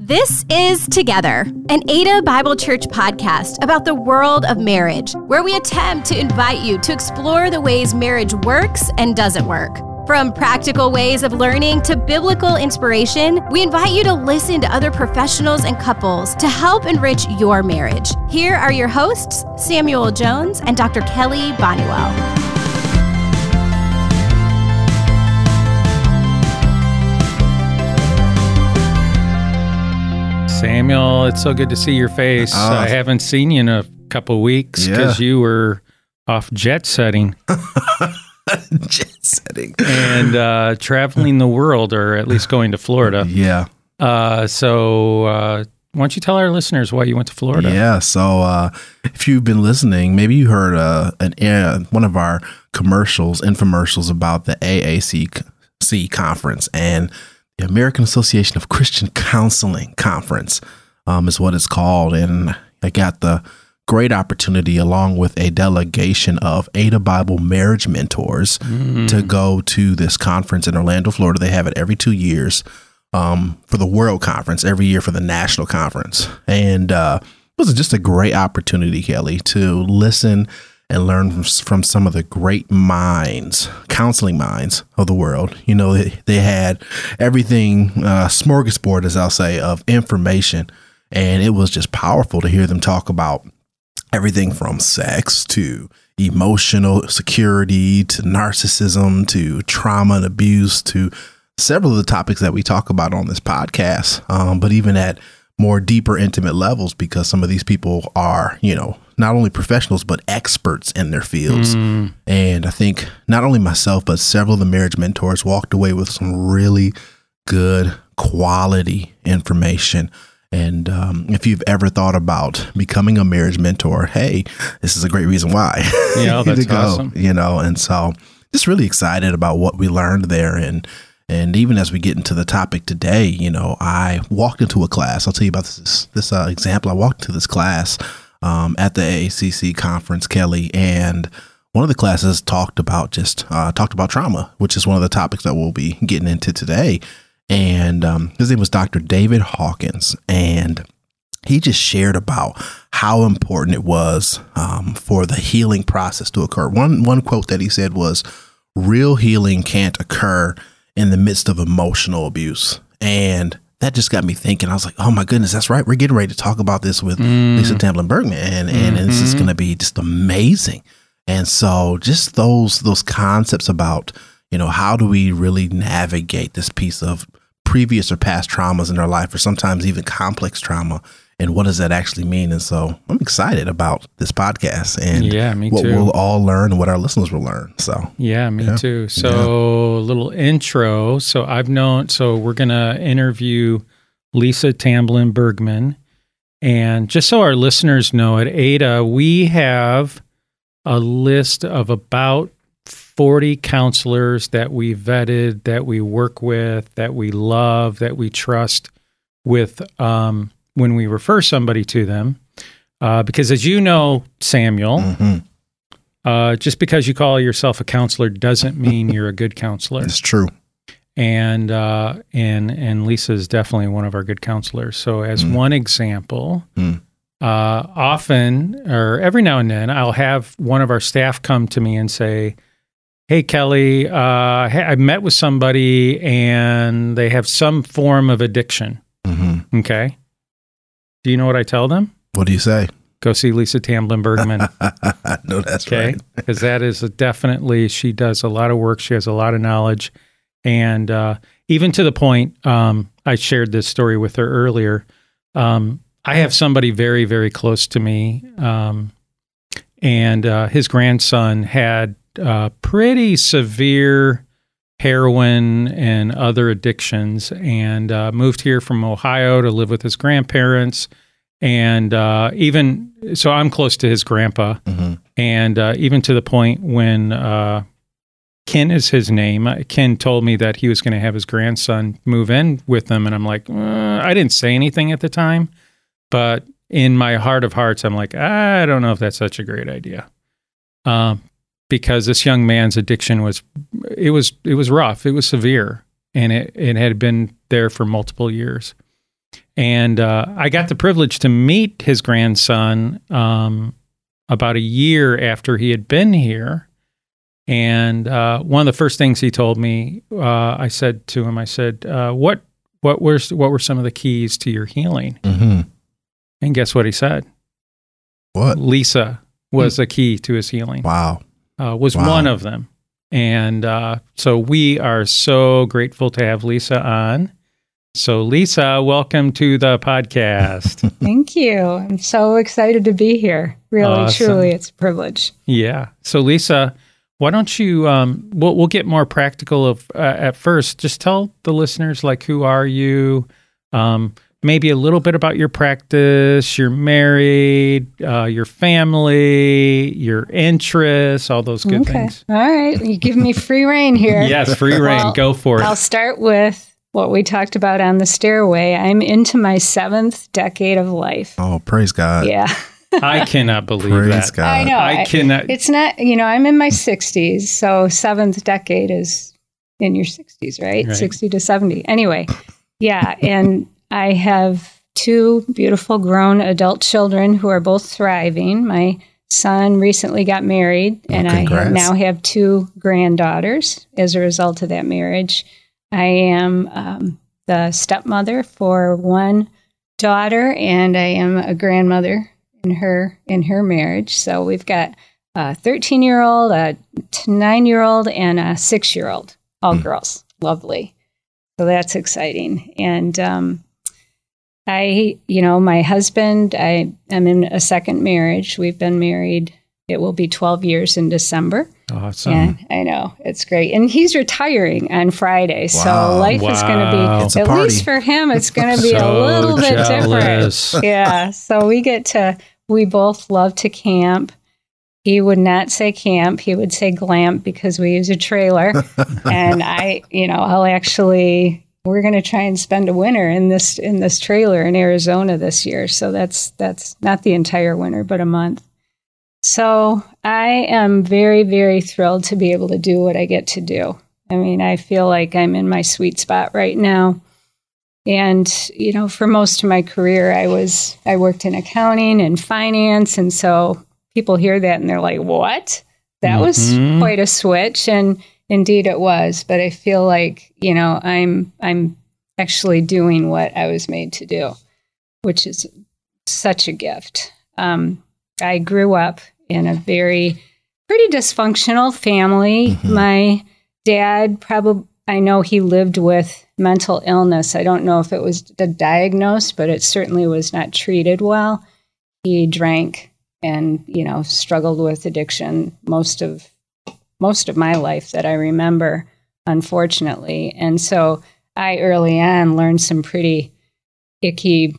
This is Together, an Ada Bible Church podcast about the world of marriage, where we attempt to invite you to explore the ways marriage works and doesn't work. From practical ways of learning to biblical inspiration, we invite you to listen to other professionals and couples to help enrich your marriage. Here are your hosts, Samuel Jones and Dr. Kelly Bonniwell. Samuel, it's so good to see your face. Oh. I haven't seen you in a couple weeks because Yeah. you were off jet setting Jet setting. and uh, traveling the world, or at least going to Florida. Yeah. Uh, so, uh, why don't you tell our listeners why you went to Florida? Yeah. So uh, if you've been listening, maybe you heard uh, an uh, one of our commercials, infomercials about the AAC C conference and the American Association of Christian Counseling Conference um, is what it's called. And I got the great opportunity, along with a delegation of Ada Bible marriage mentors, to go to this conference in Orlando, Florida. They have it every two years um, for the World Conference, every year for the National Conference. And uh, it was just a great opportunity, Kelly, to listen and learn from, some of the great minds, counseling minds of the world. You know, they, they had everything, uh, smorgasbord, as I'll say, of information. And it was just powerful to hear them talk about everything from sex to emotional security to narcissism to trauma and abuse to several of the topics that we talk about on this podcast, um, but even at more deeper, intimate levels, because some of these people are, you know, not only professionals, but experts in their fields. And I think not only myself, but several of the marriage mentors walked away with some really good quality information. And um, if you've ever thought about becoming a marriage mentor, hey, this is a great reason why. Yeah, to that's go, awesome. You know, and so just really excited about what we learned there. And and even as we get into the topic today, you know, I walked into a class. I'll tell you about this this uh, example. I walked into this class um, at the AACC conference, Kelly, and one of the classes talked about just uh, talked about trauma, which is one of the topics that we'll be getting into today. And um, his name was Dr. David Hawkins, and he just shared about how important it was um, for the healing process to occur. One one quote that he said was, "Real healing can't occur in the midst of emotional abuse," and that just got me thinking. I was like, "Oh my goodness, that's right. We're getting ready to talk about this with Lisa mm. Tamblin Bergman, and and, and this is mm-hmm. going to be just amazing." And so, just those those concepts about you know how do we really navigate this piece of previous or past traumas in our life, or sometimes even complex trauma, and what does that actually mean? And so, I'm excited about this podcast and Yeah, me what too. we'll all learn and what our listeners will learn. So, Yeah, me Yeah. too. So, a little intro. So, I've known, so we're going to interview Lisa Tamblin Bergman. And just so our listeners know, at ADA, we have a list of about 40 counselors that we vetted, that we work with, that we love, that we trust with um, when we refer somebody to them. Uh, because as you know, Samuel, mhm, uh, just because you call yourself a counselor doesn't mean you're a good counselor. it's true. And uh, and and Lisa is definitely one of our good counselors. So as Mm. one example, Mm. uh, often or every now and then, I'll have one of our staff come to me and say, "Hey Kelly, uh, hey, I met with somebody and they have some form of addiction." hmm Okay. Do you know what I tell them? What do you say? Go see Lisa Tamblin Bergman. no, that's Okay. right. because that is a definitely she does a lot of work she has a lot of knowledge and uh, even to the point um, i shared this story with her earlier um, i have somebody very very close to me um, and uh, his grandson had uh, pretty severe heroin and other addictions and uh, moved here from ohio to live with his grandparents and uh, even so i'm close to his grandpa. Hmm and uh, even to the point when uh, Ken is his name, uh, Ken told me that he was going to have his grandson move in with them, and I'm like, uh, I didn't say anything at the time, but in my heart of hearts, I'm like, I don't know if that's such a great idea, um, because this young man's addiction was, it was, it was rough, it was severe, and it it had been there for multiple years, And uh, I got the privilege to meet his grandson um, about a year after he had been here. And uh, one of the first things he told me, uh, I said to him, I said, uh, "What what were what were some of the keys to your healing?" hmm And guess what he said? What? Lisa was a key to his healing. Wow. Uh, was Wow. one of them. And uh, so we are so grateful to have Lisa on. So Lisa, welcome to the podcast. Thank you. I'm so excited to be here. Really, Awesome. truly, it's a privilege. Yeah. So Lisa, why don't you? Um, we'll we'll get more practical of uh, at first. Just tell the listeners like who are you? Um, maybe a little bit about your practice. You're married. Uh, your family. Your interests. All those good okay. things. All right. You give me free rein here. Yes, free rein. Well, Go for it. I'll start with what we talked about on the stairway. I'm into my seventh decade of life. Oh, praise God. Yeah. I cannot believe Praise that. God. I know. I cannot. It's not, you know, I'm in my 60s. So, seventh decade is in your 60s, right? Right. 60 to 70. Anyway, yeah. And I have two beautiful grown adult children who are both thriving. My son recently got married, Well, and I have, now have two granddaughters as a result of that marriage. I am um, the stepmother for one daughter, and I am a grandmother in her in her marriage. So we've got a 13 year old, a nine year old, and a six year old, all Hmm. girls. Lovely. So that's exciting. And um, I, you know, my husband, I am in a second marriage. We've been married. It will be 12 years in December. Oh, awesome. Yeah, I know. It's great. And he's retiring on Friday. Wow. So life is going to be, It's at least for him, it's going to be a little bit jealous. different. Yeah. So we get to, we both love to camp. He would not say camp. He would say glamp because we use a trailer. and I, you know, I'll actually, we're going to try and spend a winter in this, in this trailer in Arizona this year. So that's, that's not the entire winter, but a month. So I am very, very thrilled to be able to do what I get to do. I mean, I feel like I'm in my sweet spot right now. And, you know, for most of my career, I was, I worked in accounting and finance. And so people hear that and they're like, what? That was Mhm. quite a switch. And indeed it was. But I feel like, you know, I'm, I'm actually doing what I was made to do, which is such a gift. Um, I grew up in a very pretty dysfunctional family. Mhm. My dad probably I know he lived with mental illness. I don't know if it was diagnosed, but it certainly was not treated well. He drank and, you know, struggled with addiction most of most of my life that I remember, unfortunately. And so I early on learned some pretty icky,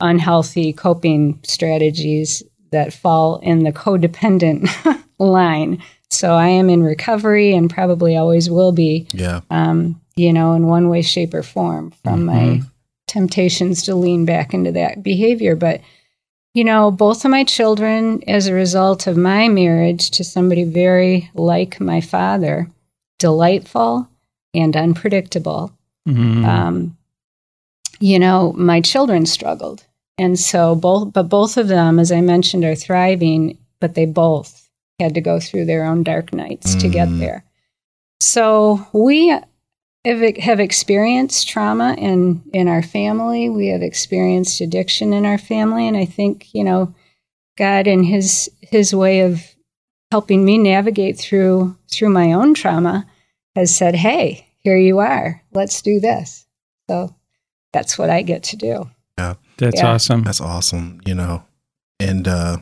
unhealthy coping strategies that fall in the codependent line. So I am in recovery and probably always will be, Yeah. um, you know, in one way, shape, or form from my Mhm. temptations to lean back into that behavior. But, you know, both of my children, as a result of my marriage to somebody very like my father, delightful and unpredictable, Mhm. um, you know, my children struggled. And so both, but both of them, as I mentioned, are thriving, but they both had to go through their own dark nights to get Mm. there. So we have, have experienced trauma in, in our family. We have experienced addiction in our family. And I think, you know, God in his, his way of helping me navigate through, through my own trauma has said, Hey, here you are. Let's do this. So that's what I get to do. Yeah, that's yeah. awesome. That's awesome, you know. And uh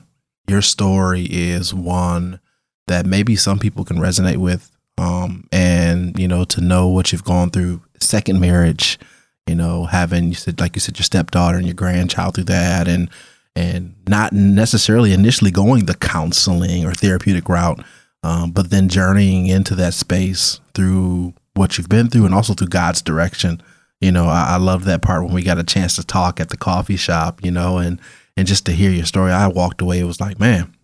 your story is one that maybe some people can resonate with. Um and you know, to know what you've gone through, second marriage, you know, having you said like you said your stepdaughter and your grandchild through that and and not necessarily initially going the counseling or therapeutic route, um, but then journeying into that space through what you've been through and also through God's direction. You know, I, I love that part when we got a chance to talk at the coffee shop, you know, and and just to hear your story, I walked away. It was like, man,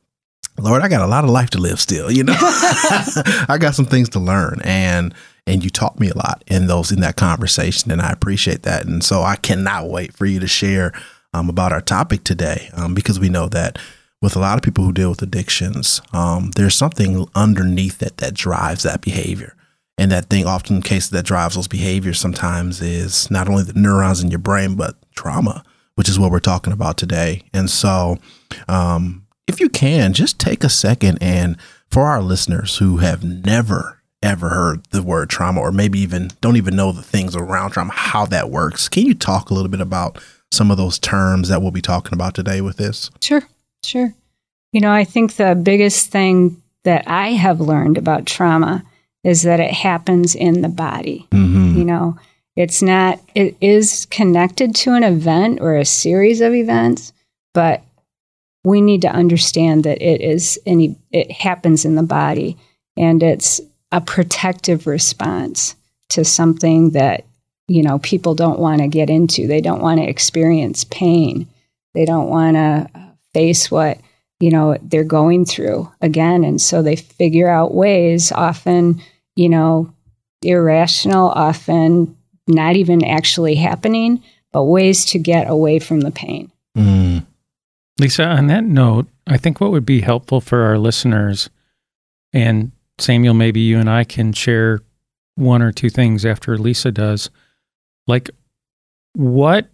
Lord, I got a lot of life to live still, you know. I got some things to learn. And and you taught me a lot in those in that conversation, and I appreciate that. And so I cannot wait for you to share um, about our topic today, um, because we know that with a lot of people who deal with addictions, um, there's something underneath it that drives that behavior. And that thing, often in cases that drives those behaviors, sometimes is not only the neurons in your brain, but trauma, which is what we're talking about today. And so, um, if you can, just take a second and for our listeners who have never ever heard the word trauma or maybe even don't even know the things around trauma, how that works, can you talk a little bit about some of those terms that we'll be talking about today with this? Sure, sure. You know, I think the biggest thing that I have learned about trauma is that it happens in the body. Mm-hmm. You know, it's not, it is connected to an event or a series of events, but we need to understand that it is any, it happens in the body and it's a protective response to something that, you know, people don't want to get into. They don't want to experience pain. They don't want to face what, you know, they're going through again. And so they figure out ways, often, you know, irrational, often not even actually happening, but ways to get away from the pain. Mm. Lisa, on that note, I think what would be helpful for our listeners, and Samuel, maybe you and I can share one or two things after Lisa does. Like, what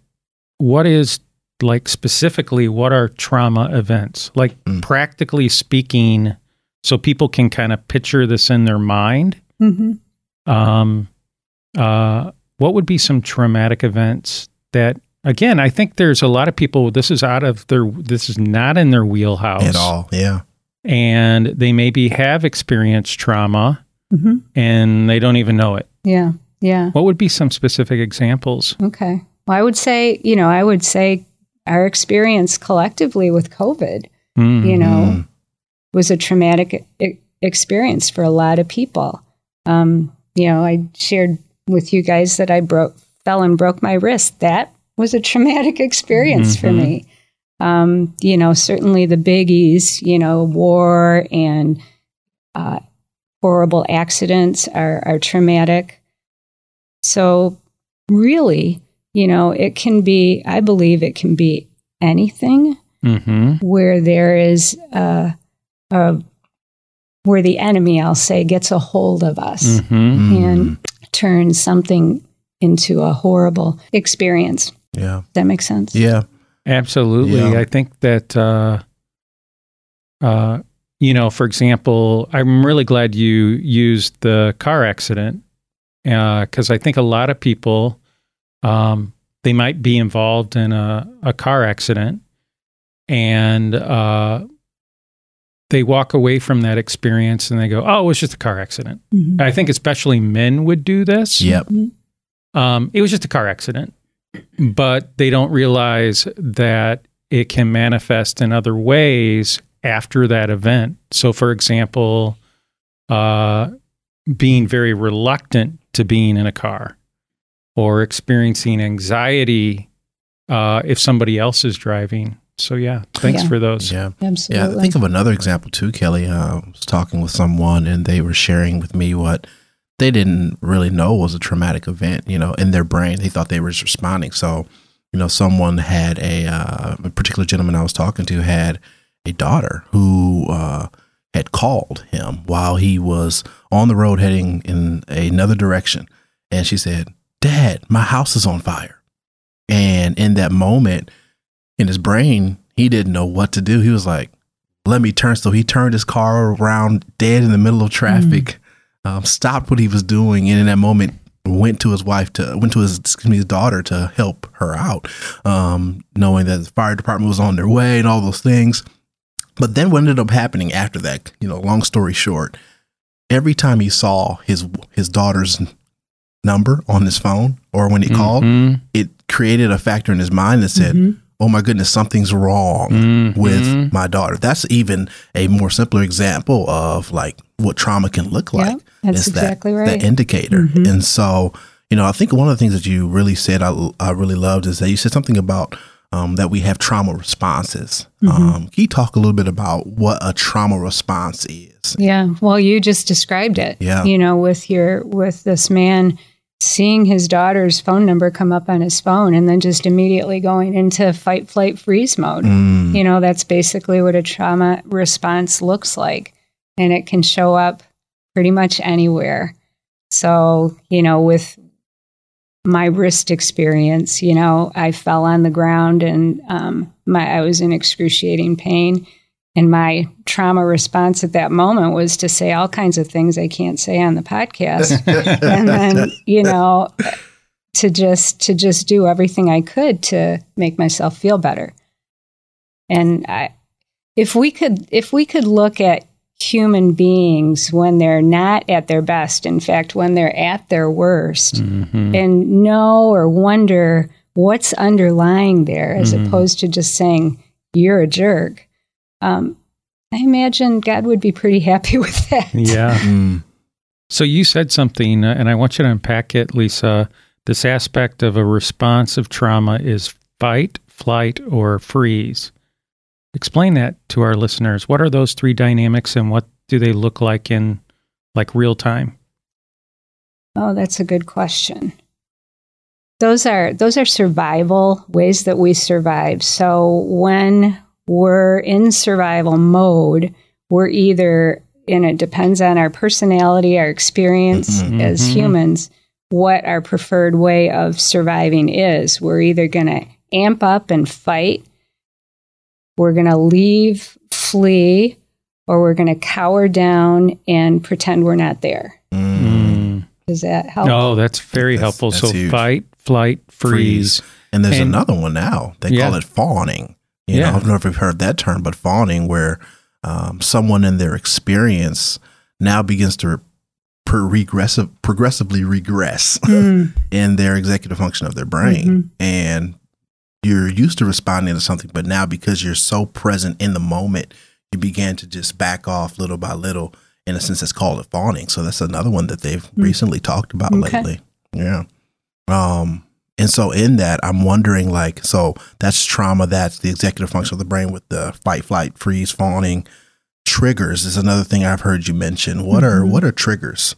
what is like specifically what are trauma events? Like Mm. practically speaking, so people can kind of picture this in their mind. Mm-hmm. Um, uh, what would be some traumatic events that again i think there's a lot of people this is out of their this is not in their wheelhouse At all. Yeah. and they maybe have experienced trauma Mm-hmm. and they don't even know it Yeah. Yeah. what would be some specific examples Okay. Well, I would say, you know, I would say our experience collectively with COVID, Mm, you know, was a traumatic e- experience for a lot of people. Um, you know, I shared with you guys that I broke, fell and broke my wrist. That was a traumatic experience for Mhm. me. Um, you know, certainly the biggies, you know, war and uh, horrible accidents are, are traumatic. So, really, you know, it can be, I believe it can be anything mhm. where there is a, a where the enemy, I'll say, gets a hold of us Mhm. Mm. and turns something into a horrible experience. Yeah. Does that make sense? Yeah. Absolutely. Yeah. I think that, uh, uh, you know, for example, I'm really glad you used the car accident because I think a lot of people, um, they might be involved in a, a car accident and uh, they walk away from that experience and they go, oh, it was just a car accident. Mhm. I think especially men would do this Yep. um, it was just a car accident, but they don't realize that it can manifest in other ways after that event. So, for example, uh, being very reluctant to being in a car or experiencing anxiety uh, if somebody else is driving. So, yeah, thanks Yeah. for those. Yeah. Absolutely. Yeah, think of another example too, Kelly. Uh, I was talking with someone and they were sharing with me what they didn't really know was a traumatic event, you know, in their brain. They thought they were just responding. So, you know, someone had a, uh, a particular gentleman I was talking to had a daughter who uh, had called him while he was on the road heading in another direction. And she said, Dad, my house is on fire. And in that moment, in his brain, he didn't know what to do. He was like, let me turn. So he turned his car around dead in the middle of traffic, um, stopped what he was doing, and in that moment went to his wife to went to his excuse me his daughter to help her out, um, knowing that the fire department was on their way and all those things. But then what ended up happening after that, you know, long story short, every time he saw his his daughter's number on his phone or when he called, Mhm. it created a factor in his mind that said, Mhm. "Oh my goodness, something's wrong." Mhm. with my daughter. That's even a more simpler example of like what trauma can look Yeah, like. That's It's exactly that, right. That indicator. Mhm. And so, you know, I think one of the things that you really said I, I really loved is that you said something about um, that we have trauma responses. Mhm. Um, can you talk a little bit about what a trauma response is? Yeah. Well, you just described it. Yeah. You know, with your with this man seeing his daughter's phone number come up on his phone and then just immediately going into fight, flight, freeze mode. Mm, You know, that's basically what a trauma response looks like. And it can show up pretty much anywhere. So, you know, with my wrist experience, you know, I fell on the ground and um, my I was in excruciating pain. And my trauma response at that moment was to say all kinds of things I can't say on the podcast. and then, you know, to just to just do everything I could to make myself feel better. And I, if we could if we could look at human beings when they're not at their best, in fact, when they're at their worst, Mhm. and know or wonder what's underlying there, as Mhm. opposed to just saying you're a jerk. Um, I imagine God would be pretty happy with that. Yeah. mm, So you said something, uh, and I want you to unpack it, Lisa. This aspect of a response of trauma is fight, flight, or freeze. Explain that to our listeners. What are those three dynamics, and what do they look like in like real time? Oh, that's a good question. Those are those are survival ways that we survive. So when we're in survival mode, we're either and it depends on our personality, our experience Mhm. as Mhm. humans, what our preferred way of surviving is. We're either going to amp up and fight, we're going to leave, flee, or we're going to cower down and pretend we're not there. mm. Does that help? Oh, that's very That's- helpful. that's so huge. fight, flight, freeze. And there's And- another one now. They Yeah. call it fawning. You Yeah. know, I don't know if you've heard that term, but fawning, where um, someone in their experience now begins to per- regressive, progressively regress Mm, in their executive function of their brain. Mhm. And you're used to responding to something, but now because you're so present in the moment, you begin to just back off little by little. In a sense, it's called it fawning. So that's another one that they've Mm. recently talked about Okay. lately. Yeah. Um, and so in that, I'm wondering like, so that's trauma. That's the executive function of the brain with the fight, flight, freeze, fawning. Triggers is another thing I've heard you mention. What are Mhm. what are triggers?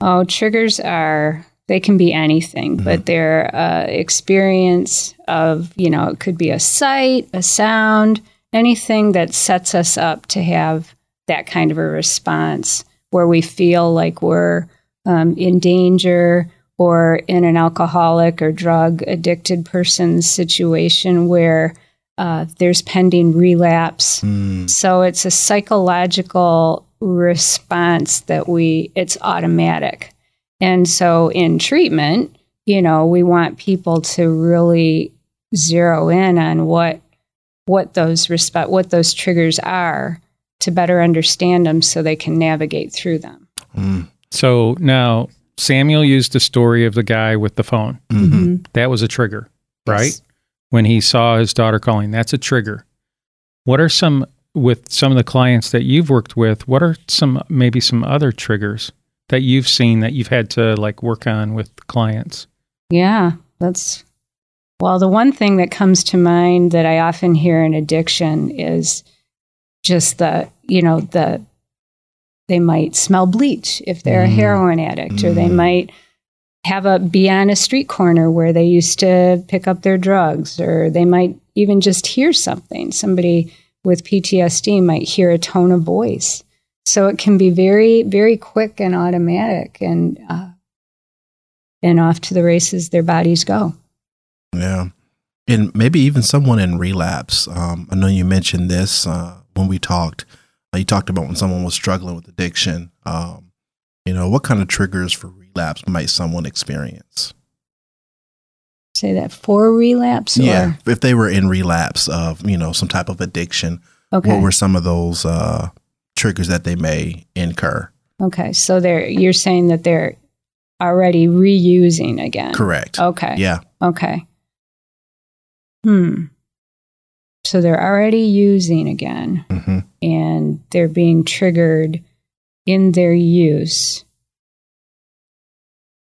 Oh, triggers are they can be anything, but they're uh, experience of you know it could be a sight, a sound, anything that sets us up to have that kind of a response where we feel like we're um, in danger or in an alcoholic or drug addicted person's situation where uh, there's pending relapse. Mm, so it's a psychological response that we, it's automatic. And so in treatment, you know, we want people to really zero in on what what those respect what those triggers are to better understand them so they can navigate through them. mm, So now Samuel used the story of the guy with the phone. mhm. Mhm. That was a trigger, right? Yes. When he saw his daughter calling, that's a trigger. What are some with some of the clients that you've worked with? What are some maybe some other triggers that you've seen that you've had to like work on with clients? Yeah, that's well, the one thing that comes to mind that I often hear in addiction is just the, you know, the they might smell bleach if they're a Mm. heroin addict, or they Mm. might have a be on a street corner where they used to pick up their drugs, or they might even just hear something. Somebody with PTSD might hear a tone of voice. So it can be very, very quick and automatic, and uh, and off to the races their bodies go. Yeah. And maybe even someone in relapse. Um, I know you mentioned this uh, when we talked. Uh, you talked about when someone was struggling with addiction. Um, you know, what kind of triggers for relapse might someone experience? Say that for relapse, or Yeah. If they were in relapse of, you know, some type of addiction, okay, what were some of those uh, triggers that they may incur? okay. So they're you're saying that they're already reusing again. Correct. Okay. Yeah. Okay. Hmm. So they're already using again, hmm and they're being triggered in their use.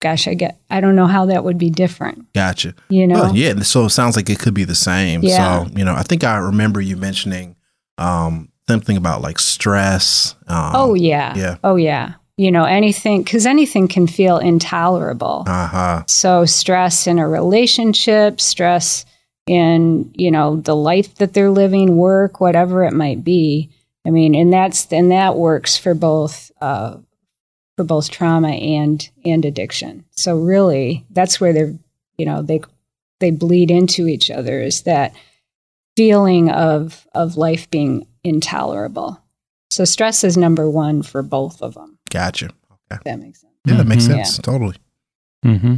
gosh, I get, I don't know how that would be different. Gotcha. You know? Oh, yeah. So it sounds like it could be the same. Yeah. So, you know, I think I remember you mentioning um, something about like stress. Um, oh yeah. yeah. Oh yeah. You know, anything, because anything can feel intolerable. Uh huh. So stress in a relationship, stress in, you know, the life that they're living, work, whatever it might be. I mean, and that's, and that works for both, uh, for both trauma and, and addiction. So really that's where they're, you know, they, they bleed into each other is that feeling of, of life being intolerable. So stress is number one for both of them. Gotcha. If that makes sense. Yeah, that makes Mhm. sense. Totally. hmm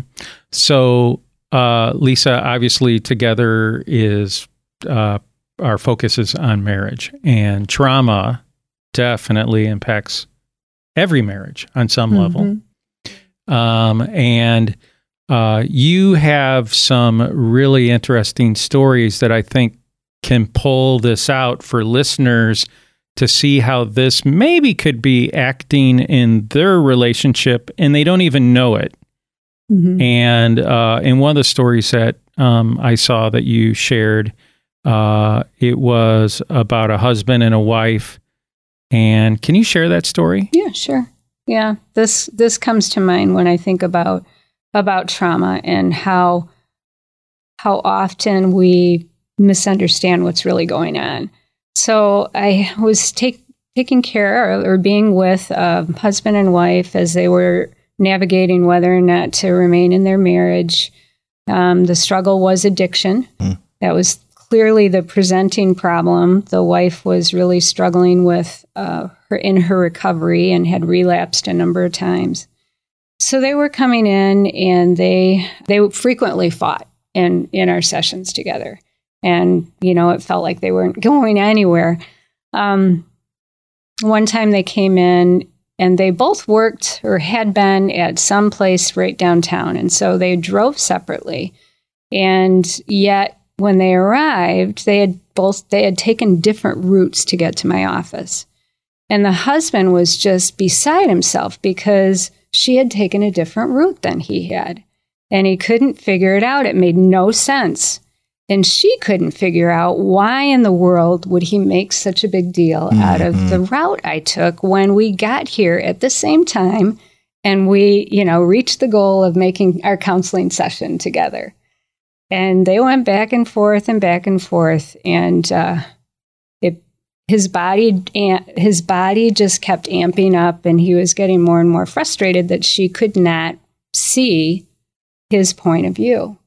So, uh, Lisa, obviously, together is uh, our focus is on marriage, and trauma definitely impacts every marriage on some level. Mhm. Um, and uh, you have some really interesting stories that I think can pull this out for listeners to see how this maybe could be acting in their relationship and they don't even know it. Mhm. And uh, in one of the stories that um, I saw that you shared, uh, it was about a husband and a wife. And can you share that story? Yeah, sure. Yeah, this this comes to mind when I think about about trauma and how how often we misunderstand what's really going on. So I was take, taking care or, or being with a husband and wife as they were navigating whether or not to remain in their marriage. Um, the struggle was addiction. Mm. That was clearly the presenting problem. The wife was really struggling with uh, her in her recovery and had relapsed a number of times. So they were coming in and they they frequently fought in in our sessions together, and you know it felt like they weren't going anywhere. Um, one time they came in and they both worked or had been at some place right downtown, and so they drove separately, and yet when they arrived, they had both they had taken different routes to get to my office. And the husband was just beside himself because she had taken a different route than he had. And he couldn't figure it out. It made no sense. And she couldn't figure out why in the world would he make such a big deal out of the route I took when we got here at the same time and we, you know, reached the goal of making our counseling session together. And they went back and forth and back and forth. And uh, it, his body, his body just kept amping up, and he was getting more and more frustrated that she could not see his point of view,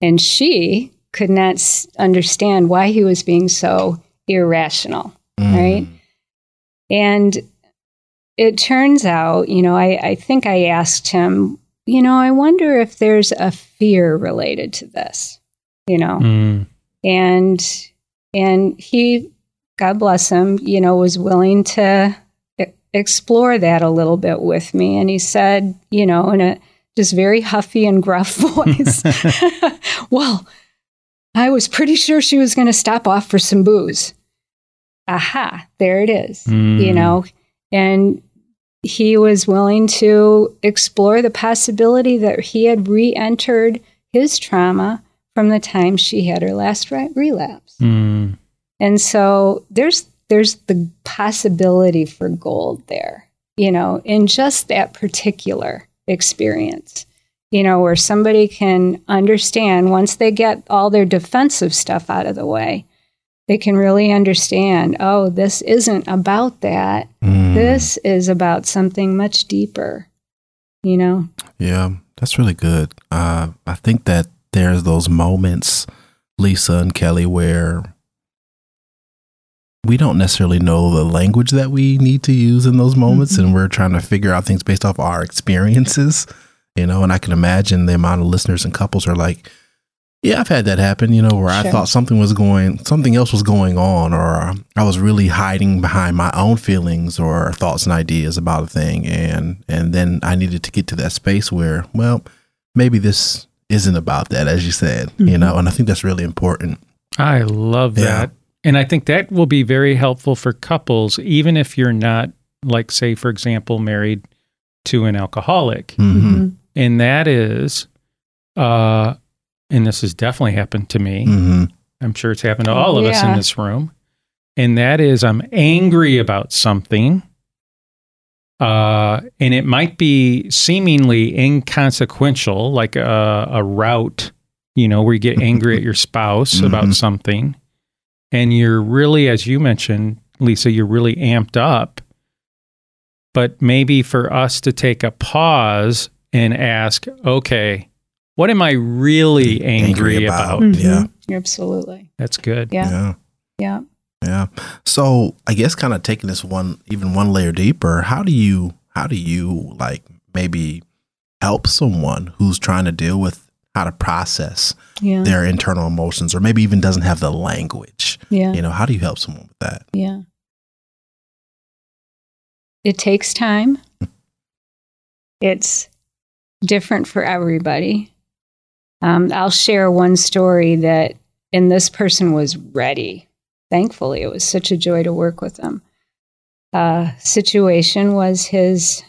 and she could not s- understand why he was being so irrational. Right. And it turns out, you know, I, I think I asked him, you know, I wonder if there's a fear related to this, you know, Mm. and and he, God bless him, you know, was willing to explore that a little bit with me, and he said, you know, in a just very huffy and gruff voice, well, I was pretty sure she was going to stop off for some booze. Aha, there it is, Mm. you know, and he was willing to explore the possibility that he had re-entered his trauma from the time she had her last re- relapse. Mm. And so there's there's the possibility for gold there, you know, in just that particular experience. You know, where somebody can understand once they get all their defensive stuff out of the way, they can really understand, oh, this isn't about that. Mm. This is about something much deeper. You know? Yeah, that's really good. Uh, I think that there's those moments, Lisa and Kelly, where we don't necessarily know the language that we need to use in those moments, and we're trying to figure out things based off our experiences, you know. And I can imagine the amount of listeners and couples are like, "Yeah, I've had that happen," you know, where I thought something was going, something else was going on, or I was really hiding behind my own feelings or thoughts and ideas about a thing, and and then I needed to get to that space where, well, maybe this isn't about that, as you said, you Mhm. know. And I think that's really important. I love Yeah. that. And I think that will be very helpful for couples, even if you're not, like, say, for example, married to an alcoholic. hmm and that is, uh, and this has definitely happened to me. hmm I'm sure it's happened to all of us in this room. And that is, I'm angry about something. Uh, and it might be seemingly inconsequential, like a, a route, you know, where you get angry at your spouse about Mhm. something. And you're really, as you mentioned, Lisa, you're really amped up. But maybe for us to take a pause and ask, okay, what am I really angry, about? about. Yeah. Mhm. Absolutely. That's good. Yeah. Yeah. Yeah. Yeah. So I guess kind of taking this one even one layer deeper, how do you how do you like maybe help someone who's trying to deal with how to process Yeah. their internal emotions or maybe even doesn't have the language? Yeah. You know, how do you help someone with that? Yeah. It takes time. It's different for everybody. Um, I'll share one story that, and this person was ready. Thankfully, it was such a joy to work with them. Uh, situation was his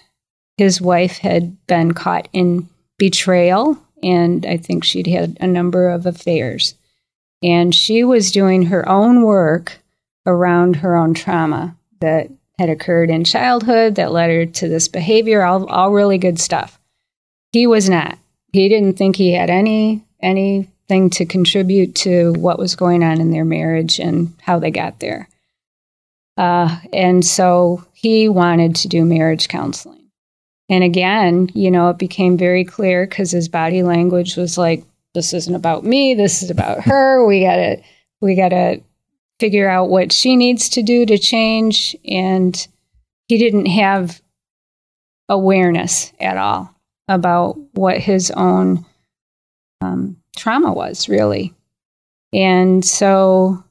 his wife had been caught in betrayal, and I think she'd had a number of affairs. And she was doing her own work around her own trauma that had occurred in childhood that led her to this behavior all, all really good stuff he was not. He didn't think he had any anything to contribute to what was going on in their marriage and how they got there. Uh, and so he wanted to do marriage counseling. And again you know it became very clear because his body language was like this isn't about me this is about her. We gotta we gotta figure out what she needs to do to change. And he didn't have awareness at all about what his own um, trauma was, really. And so,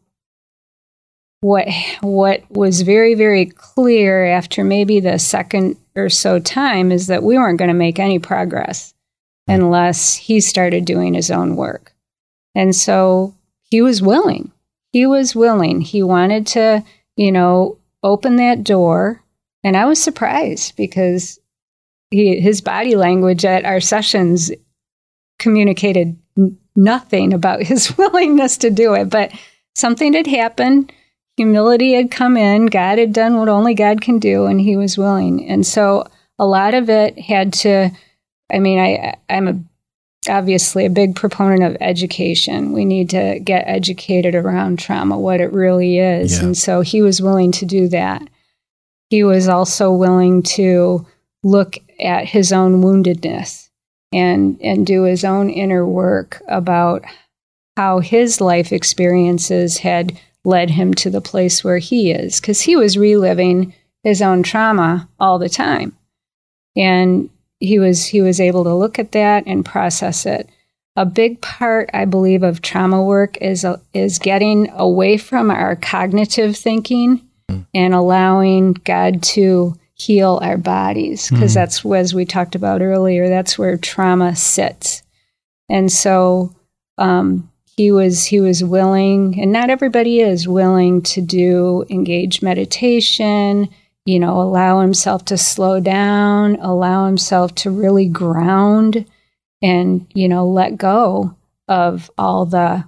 what what was very very clear after maybe the second or so time is that we weren't going to make any progress unless he started doing his own work. And so he was willing he was willing. He wanted to, you know, open that door. And I was surprised because he, his body language at our sessions communicated n- nothing about his willingness to do it. But something had happened. Humility had come in. God had done what only God can do, and he was willing. And so a lot of it had to, I mean, I, I'm a obviously a big proponent of education. We need to get educated around trauma, what it really is. Yeah. And so he was willing to do that. He was also willing to look at his own woundedness and and do his own inner work about how his life experiences had led him to the place where he is because he was reliving his own trauma all the time. And he was he was able to look at that and process it. A big part, I believe, of trauma work is uh, is getting away from our cognitive thinking and allowing God to heal our bodies because that's as we talked about earlier. That's where trauma sits, and so um, he was he was willing, and not everybody is willing to do engage meditation you know, allow himself to slow down, allow himself to really ground and, you know, let go of all the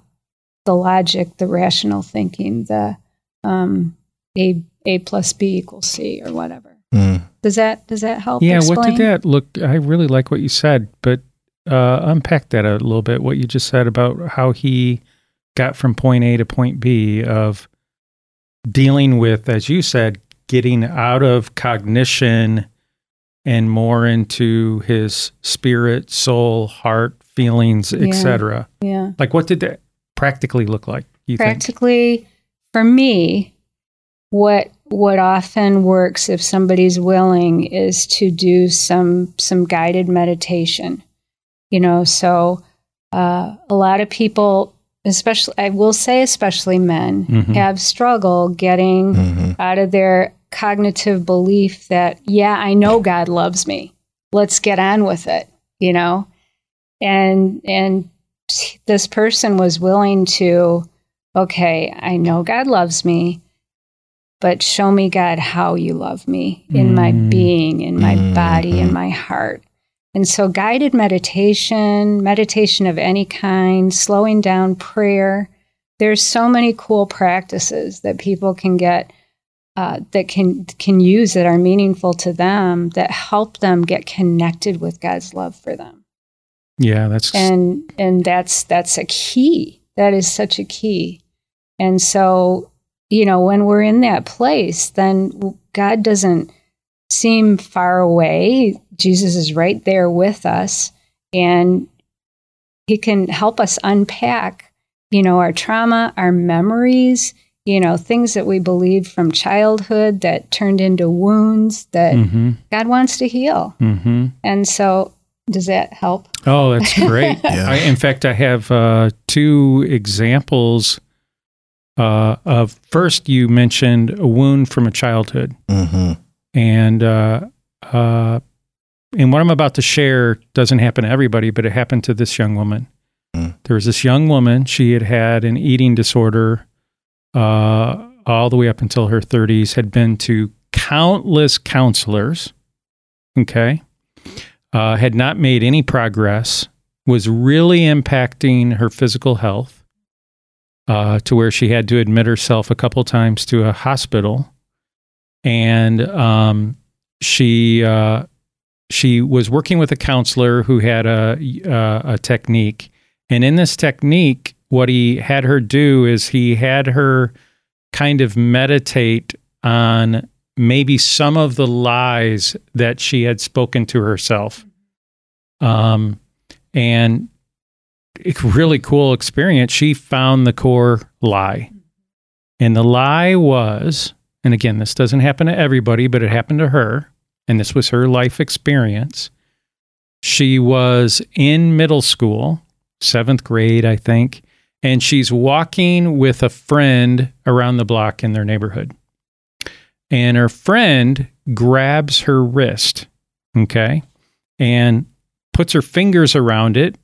the logic, the rational thinking, the um A A plus B equals C or whatever. Mm. Does that does that help? Yeah, what did that look? I really like what you said, but uh, unpack that a little bit. What you just said about how he got from point A to point B of dealing with, as you said, getting out of cognition and more into his spirit, soul, heart, feelings, Yeah. etc. Yeah. Like, what did that practically look like? You think? practically for me what what often works if somebody's willing is to do some some guided meditation you know? So uh, a lot of people especially i will say especially men Mhm. have struggle getting hmm out of their cognitive belief that yeah i know god loves me. Let's get on with it you know? And and this person was willing to okay i know god loves me but show me god how you love me in my Mm. being in my Mm, body in my heart And so, guided meditation, meditation of any kind, slowing down prayer, there's so many cool practices that people can get uh, that can can use that are meaningful to them that help them get connected with God's love for them. Yeah, that's and and that's that's a key. That is such a key. And so, you know, when we're in that place, then God doesn't seem far away. Jesus is right there with us, and He can help us unpack, you know, our trauma, our memories, you know, things that we believe from childhood that turned into wounds that mm-hmm. God wants to heal. Mm-hmm. And so, does that help? Oh, that's great. yeah. I, in fact, I have uh, two examples. Uh, of first, you mentioned a wound from a childhood. Mm-hmm. And uh, uh, and what I'm about to share doesn't happen to everybody, but it happened to this young woman. Mm. There was this young woman. She had had an eating disorder uh, all the way up until her 30s. Had been to countless counselors. Okay, uh, had not made any progress. Was really impacting her physical health uh, to where she had to admit herself a couple times to a hospital and um, she uh, she was working with a counselor who had a uh, a technique, and in this technique, what he had her do is he had her kind of meditate on maybe some of the lies that she had spoken to herself. Um, and a really cool experience. She found the core lie. And the lie was and again, this doesn't happen to everybody, but it happened to her. And this was her life experience. She was in middle school, seventh grade, I think, and she's walking with a friend around the block in their neighborhood. And her friend grabs her wrist, okay, and puts her fingers around it.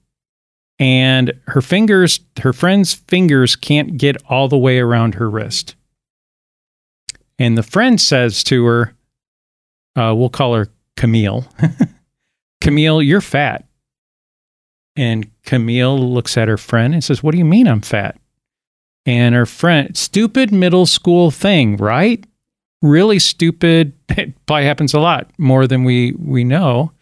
And her fingers, her friend's fingers can't get all the way around her wrist. And the friend says to her, uh, we'll call her Camille. Camille, you're fat. And Camille looks at her friend and says, What do you mean I'm fat? And her friend, stupid middle school thing, right? Really stupid. It probably happens a lot more than we we know.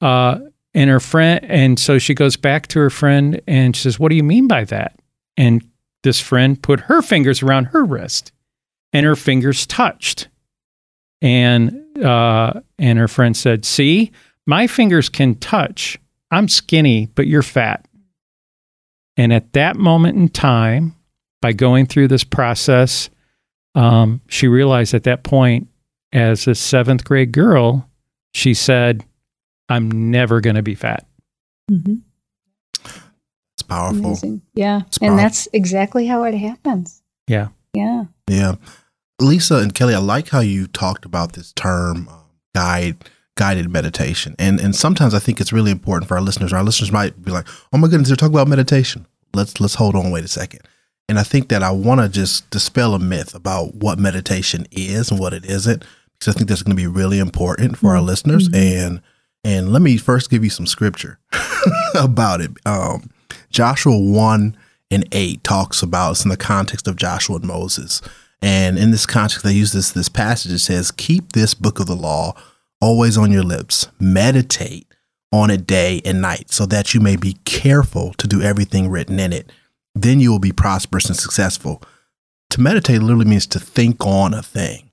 Uh, and her friend, and so she goes back to her friend and she says, "What do you mean by that?" And this friend put her fingers around her wrist and her fingers touched. And uh, and her friend said, "See, my fingers can touch. I'm skinny, but you're fat." And at that moment in time, by going through this process, um, she realized at that point, as a seventh grade girl, she said, "I'm never going to be fat." Mm-hmm. It's powerful. Amazing. Yeah, it's and powerful. that's exactly how it happens. Yeah. Yeah. Yeah. Lisa and Kelly, I like how you talked about this term um, guide guided meditation, and and sometimes I think it's really important for our listeners. Our listeners might be like, "Oh my goodness, they're talking about meditation." Let's let's hold on, wait a second. And I think that I want to just dispel a myth about what meditation is and what it isn't, because I think that's going to be really important for mm-hmm. our listeners. Mm-hmm. And and let me first give you some scripture about it. Um, Joshua one and eight talks about it's in the context of Joshua and Moses. And in this context, they use this this passage. It says, "Keep this book of the law always on your lips. Meditate on it day and night, so that you may be careful to do everything written in it. Then you will be prosperous and successful." To meditate literally means to think on a thing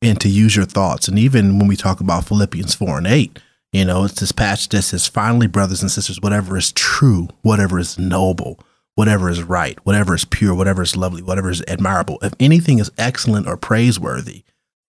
and to use your thoughts. And even when we talk about Philippians four and eight, you know, it's this passage that says, "Finally, brothers and sisters, whatever is true, whatever is noble." whatever is right, whatever is pure, whatever is lovely, whatever is admirable, if anything is excellent or praiseworthy,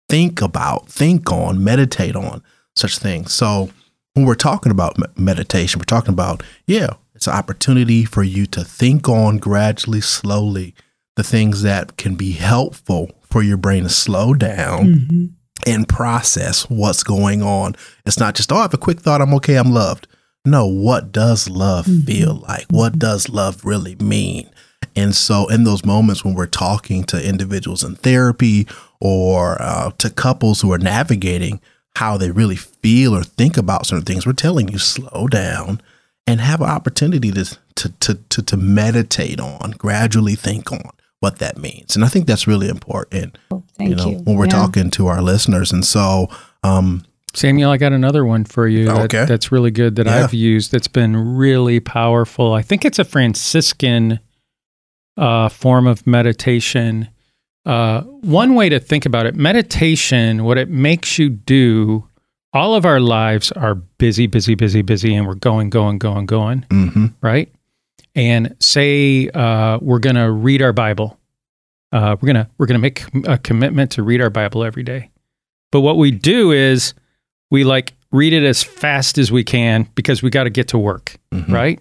think about, think on, meditate on such things. So when we're talking about meditation, we're talking about, yeah, it's an opportunity for you to think on gradually, slowly, the things that can be helpful for your brain to slow down. Mm-hmm. And process what's going on. It's not just, oh, I have a quick thought. I'm okay. I'm loved no, what does love mm-hmm. feel like? What does love really mean? And so, in those moments when we're talking to individuals in therapy or uh, to couples who are navigating how they really feel or think about certain things. We're telling you slow down and have an opportunity to to to to, to meditate on, gradually think on what that means. And I think that's really important. Thank you know, you. when we're Yeah. talking to our listeners. And so um Samuel, I got another one for you that, Okay. that's really good that Yeah. I've used that's been really powerful. I think it's a Franciscan uh, form of meditation. Uh, one way to think about it meditation, what it makes you do, all of our lives are busy, busy, busy, busy, and we're going, going, going, going, mhm. right? And say uh, we're going to read our Bible. Uh, we're gonna we're gonna make a commitment to read our Bible every day. But what we do is we like read it as fast as we can because we got to get to work, Mhm. right?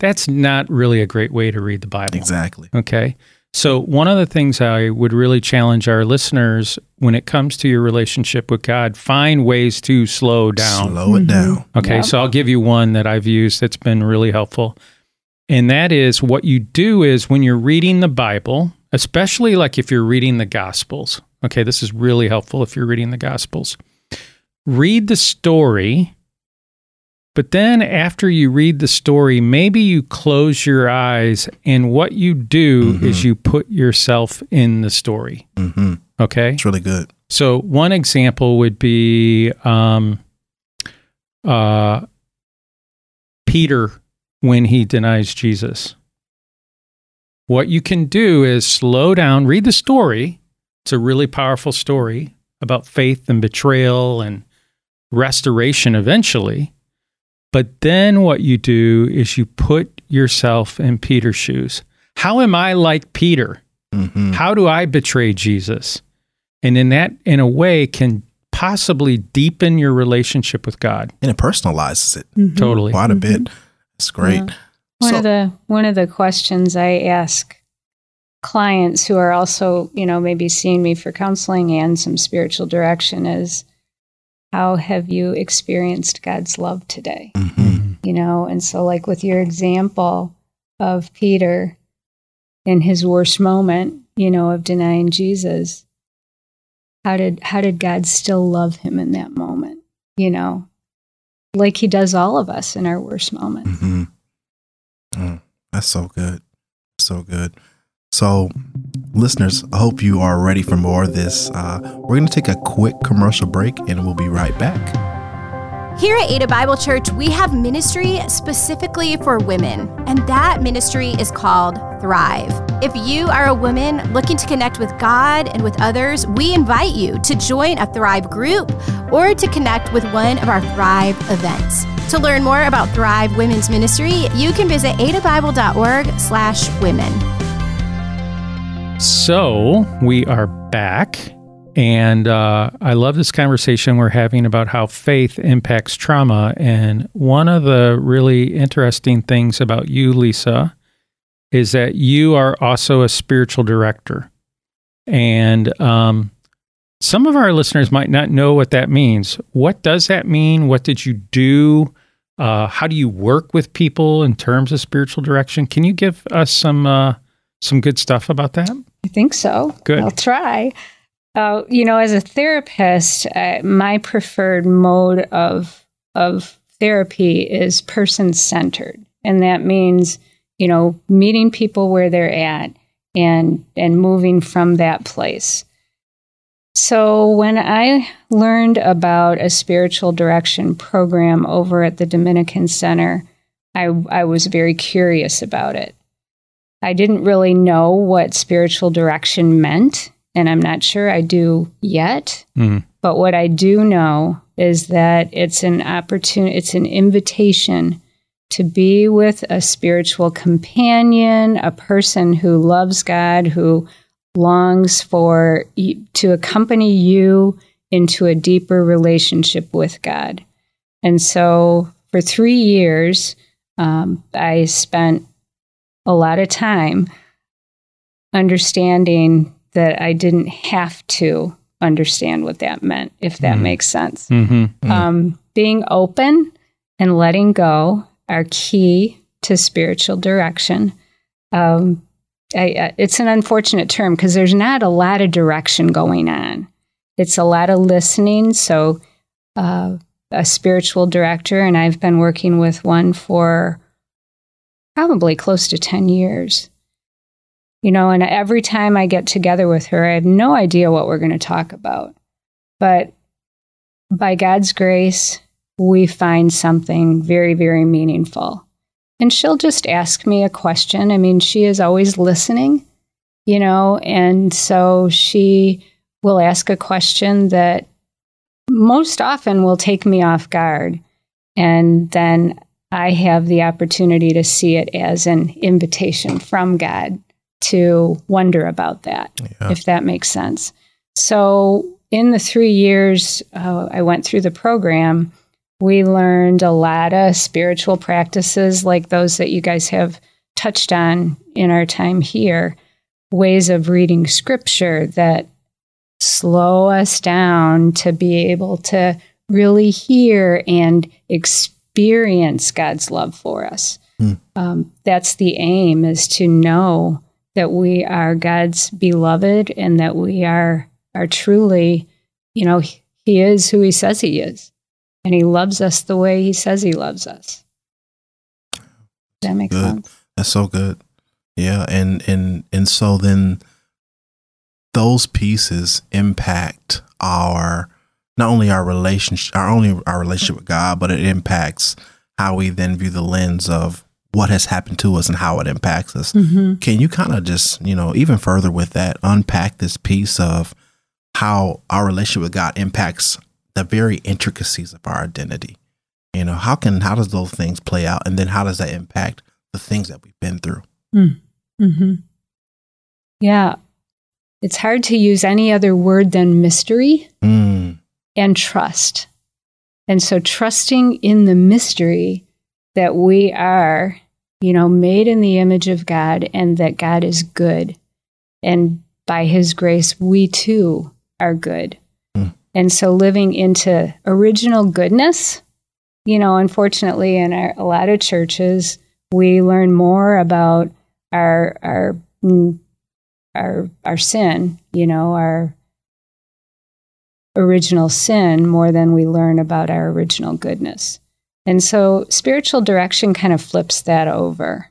That's not really a great way to read the Bible. Exactly. Okay. So, one of the things I would really challenge our listeners when it comes to your relationship with God, find ways to slow down. Slow it down. Okay, Yep. so I'll give you one that I've used that's been really helpful. And that is what you do is when you're reading the Bible, especially like if you're reading the Gospels. Okay, this is really helpful if you're reading the Gospels. Read the story, but then after you read the story, maybe you close your eyes and what you do Mhm. is you put yourself in the story. hmm Okay? It's really good. So one example would be um, uh, Peter when he denies Jesus. What you can do is slow down, read the story. It's a really powerful story about faith and betrayal and restoration eventually. But then what you do is you put yourself in Peter's shoes. How am I like Peter? hmm How do I betray Jesus? And in that, in a way, can possibly deepen your relationship with God. And it personalizes it Mhm. Totally. quite a bit. It's great. Yeah. One So- of the one of the questions I ask clients who are also, you know, maybe seeing me for counseling and some spiritual direction is how have you experienced God's love today? Mhm. You know, and so like with your example of Peter in his worst moment, you know, of denying Jesus, how did how did God still love him in that moment? You know, like he does all of us in our worst moments. hmm Mm, that's so good. So good. So, listeners, I hope you are ready for more of this. Uh, we're going to take a quick commercial break and we'll be right back. Here at Ada Bible Church, we have ministry specifically for women, and that ministry is called Thrive. If you are a woman looking to connect with God and with others, we invite you to join a Thrive group or to connect with one of our Thrive events. To learn more about Thrive Women's Ministry, you can visit adabible.org slash women. So we are back. And uh, I love this conversation we're having about how faith impacts trauma. And one of the really interesting things about you, Lisa, is that you are also a spiritual director. And um, some of our listeners might not know what that means. What does that mean? What did you do? Uh, how do you work with people in terms of spiritual direction? Can you give us some uh, some good stuff about that? I think so. Good. I'll try. Uh, you know, as a therapist, uh, my preferred mode of of therapy is person centered, and that means you know meeting people where they're at and and moving from that place. So when I learned about a spiritual direction program over at the Dominican Center, I I was very curious about it. I didn't really know what spiritual direction meant, and I'm not sure I do yet. Mm. But what I do know is that it's an opportunity, it's an invitation to be with a spiritual companion, a person who loves God, who longs for to accompany you into a deeper relationship with God. And so for three years, um, I spent a lot of time understanding that I didn't have to understand what that meant, if that Mhm. makes sense. hmm Mm. Um, being open and letting go are key to spiritual direction. Um, I, I, it's an unfortunate term because there's not a lot of direction going on. It's a lot of listening. So uh, a spiritual director, and I've been working with one for probably close to 10 years. You know, and every time I get together with her, I have no idea what we're going to talk about. But by God's grace, we find something very, very meaningful. And she'll just ask me a question. I mean, she is always listening, you know, and so she will ask a question that most often will take me off guard. And then I have the opportunity to see it as an invitation from God to wonder about that, yeah. if that makes sense. So, in the three years uh, I went through the program, we learned a lot of spiritual practices like those that you guys have touched on in our time here, ways of reading scripture that slow us down to be able to really hear and experience God's love for us. Mm. Um, that's the aim is to know that we are God's beloved and that we are are truly, you know, he is who he says he is. And he loves us the way he says he loves us. Does that makes good. sense? That's so good. Yeah, and and and so then those pieces impact our not only our relationship our only our relationship with God, but it impacts how we then view the lens of what has happened to us and how it impacts us. Mm-hmm. Can you kind of just, you know, even further with that, unpack this piece of how our relationship with God impacts the very intricacies of our identity? You know, how can how does those things play out, and then how does that impact the things that we've been through? Mm. Mm-hmm. Yeah, it's hard to use any other word than mystery mm. and trust. And so, trusting in the mystery that we are, you know, made in the image of God and that God is good. And by his grace, we too are good. Mm. And so, living into original goodness, you know, unfortunately, in our, a lot of churches, we learn more about our, our mm, our our sin, you know, our original sin more than we learn about our original goodness. And so spiritual direction kind of flips that over.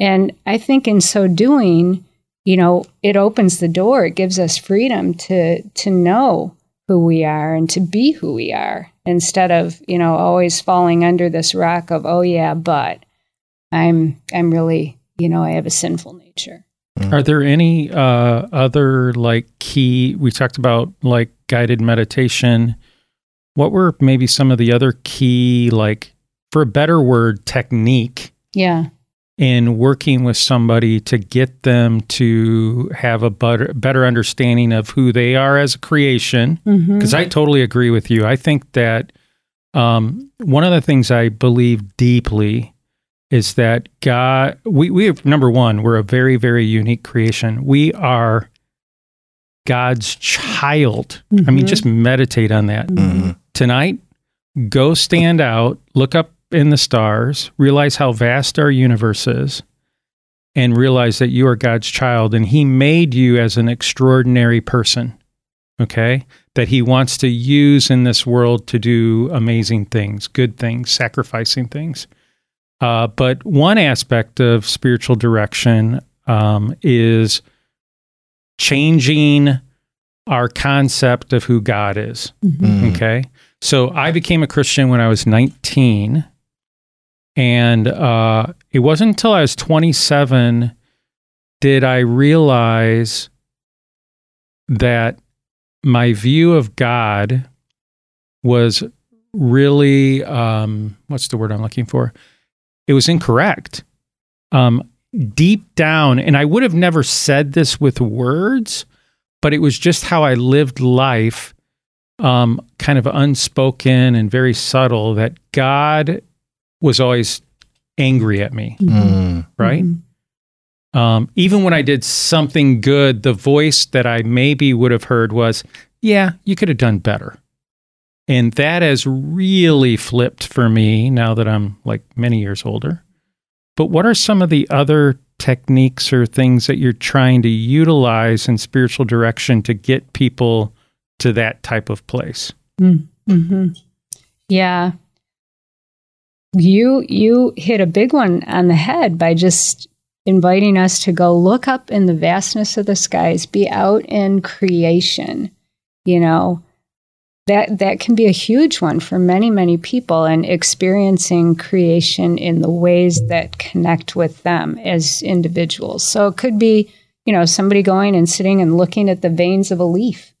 And I think in so doing, you know, it opens the door. It gives us freedom to to know who we are and to be who we are instead of, you know, always falling under this rock of, oh yeah, but I'm I'm really, you know, I have a sinful nature. Mm. Are there any uh, other like key? We talked about like guided meditation. What were maybe some of the other key, like for a better word, technique? Yeah. In working with somebody to get them to have a better, better understanding of who they are as a creation. Because mm-hmm. I totally agree with you. I think that um, one of the things I believe deeply is that God, we, we have, number one, we're a very, very unique creation. We are God's child. Mm-hmm. I mean, mm-hmm. just meditate on that. Mm-hmm. Tonight, go stand out, look up in the stars, realize how vast our universe is, and realize that you are God's child and He made you as an extraordinary person. Okay? That He wants to use in this world to do amazing things, good things, sacrificing things. Uh, but one aspect of spiritual direction um, is changing our concept of who God is. Mm-hmm. Mm. Okay. So I became a Christian when I was 19. And uh, it wasn't until I was 27 did I realize that my view of God was really, um, what's the word I'm looking for? it was incorrect. Um, deep down, and I would have never said this with words, but it was just how I lived life, um, kind of unspoken and very subtle, that God was always angry at me. Mm-hmm. Right? Mm-hmm. Um, even when I did something good, the voice that I maybe would have heard was, Yeah, you could have done better. And that has really flipped for me now that I'm like many years older. But what are some of the other techniques or things that you're trying to utilize in spiritual direction to get people to that type of place? Mm-hmm. Yeah. You you hit a big one on the head by just inviting us to go look up in the vastness of the skies, be out in creation. You know, that that can be a huge one for many many people and experiencing creation in the ways that connect with them as individuals. So it could be, you know, somebody going and sitting and looking at the veins of a leaf,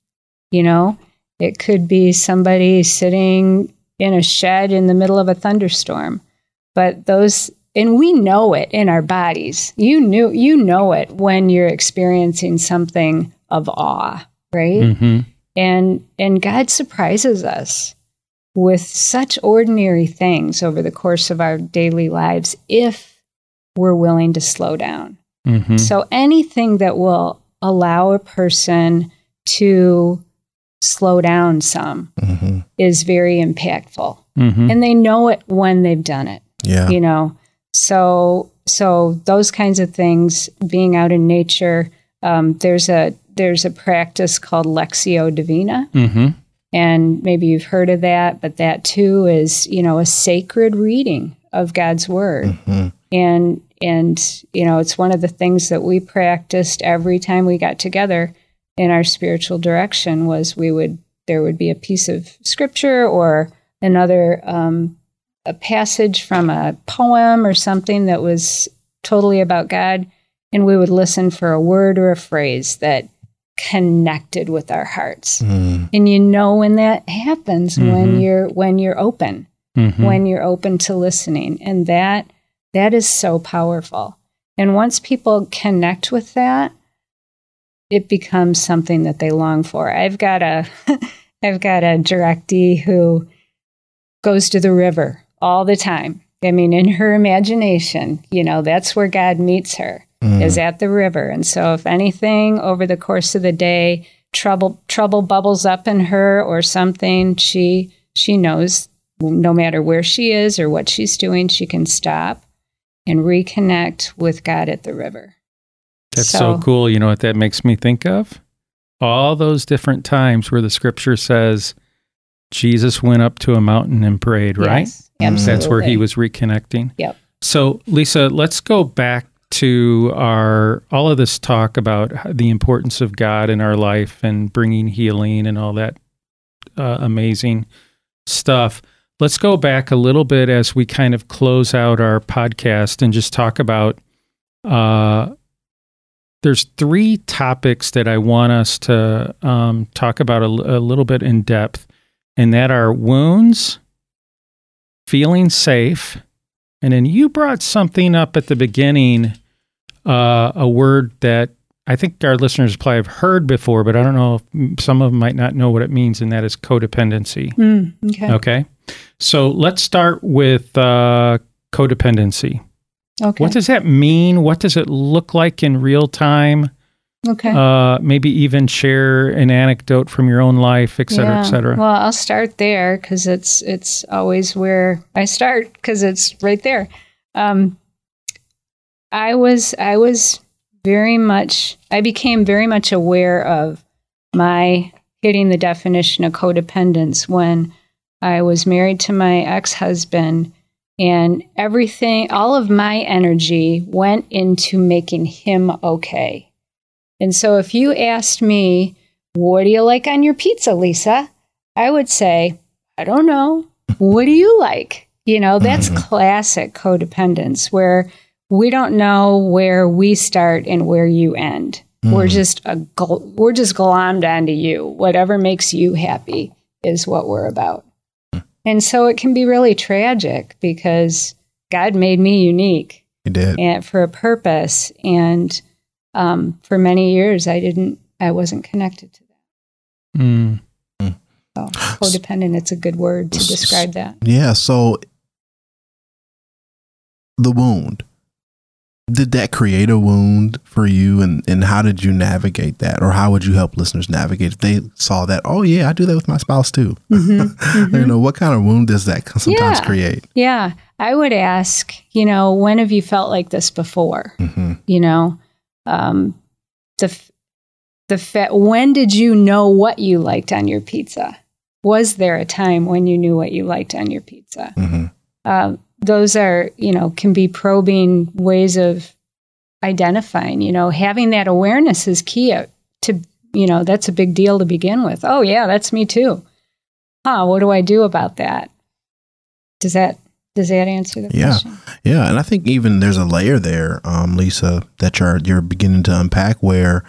you know, it could be somebody sitting in a shed in the middle of a thunderstorm. But those and we know it in our bodies. You knew you know it when you're experiencing something of awe, right? Mm-hmm. And and God surprises us with such ordinary things over the course of our daily lives if we're willing to slow down. Mm-hmm. So anything that will allow a person to slow down some hmm is very impactful. Mm-hmm. And they know it when they've done it, Yeah. you know. So so those kinds of things, being out in nature, um, there's a there's a practice called Lectio Divina, Mm-hmm. and maybe you've heard of that, but that too is, you know, a sacred reading of God's word. Mhm. And and you know, it's one of the things that we practiced every time we got together in our spiritual direction was we would there would be a piece of scripture or another um, a passage from a poem or something that was totally about God, and we would listen for a word or a phrase that connected with our hearts. Mm. And you know when that happens when Mhm. you're when you're open, Mm-hmm. when you're open to listening. And that that is so powerful. And once people connect with that, it becomes something that they long for. I've got a I've got a directee who goes to the river all the time. I mean, in her imagination, you know, that's where God meets her Mm. is at the river. And so if anything over the course of the day trouble trouble bubbles up in her or something, she she knows no matter where she is or what she's doing, she can stop and reconnect with God at the river. That's so, cool. You know what that makes me think of? All those different times where the scripture says Jesus went up to a mountain and prayed, right? Yes, absolutely. That's where he was reconnecting. Yep. So, Lisa, let's go back to our all of this talk about the importance of God in our life and bringing healing and all that uh, amazing stuff. Let's go back a little bit as we kind of close out our podcast and just talk about. Uh, there's three topics that I want us to um, talk about a, a little bit in depth, and that are wounds, feeling safe, and then you brought something up at the beginning, uh, a word that I think our listeners probably have heard before, but I don't know if some of them might not know what it means, and that is codependency. Mm, okay. Okay. So let's start with uh, codependency. Okay. What does that mean? What does it look like in real time? okay. Uh, maybe even share an anecdote from your own life, et cetera, et cetera. Well, I'll start there because it's it's always where I start because it's right there. Um, I was I was very much I became very much aware of my hitting the definition of codependence when I was married to my ex husband. And everything, all of my energy went into making him okay. And so if you asked me, what do you like on your pizza, Lisa? I would say, I don't know. What do you like? You know, that's mm-hmm. classic codependence where we don't know where we start and where you end. We're mm-hmm. just a we're just glommed onto you. Whatever makes you happy is what we're about. And so it can be really tragic because God made me unique You did. and for a purpose. And um, for many years, I didn't, I wasn't connected to that. Mm. So codependent, it's a good word to describe that. Yeah. So the wound. Did that create a wound for you and, and how did you navigate that? Or how would you help listeners navigate if they saw that? Oh yeah, I do that with my spouse too. you know, what kind of wound does that sometimes Yeah. create? Yeah. I would ask, you know, when have you felt like this before? hmm You know, um, the, the fa- when did you know what you liked on your pizza? was there a time when you knew what you liked on your pizza? hmm Uh, those are, you know, can be probing ways of identifying. You know, having that awareness is key uh, to, you know, that's a big deal to begin with. Oh, yeah, that's me too. Huh, what do I do about that? Does that does that answer the Yeah. question? Yeah, and I think even there's a layer there, um, Lisa, that you're you're beginning to unpack where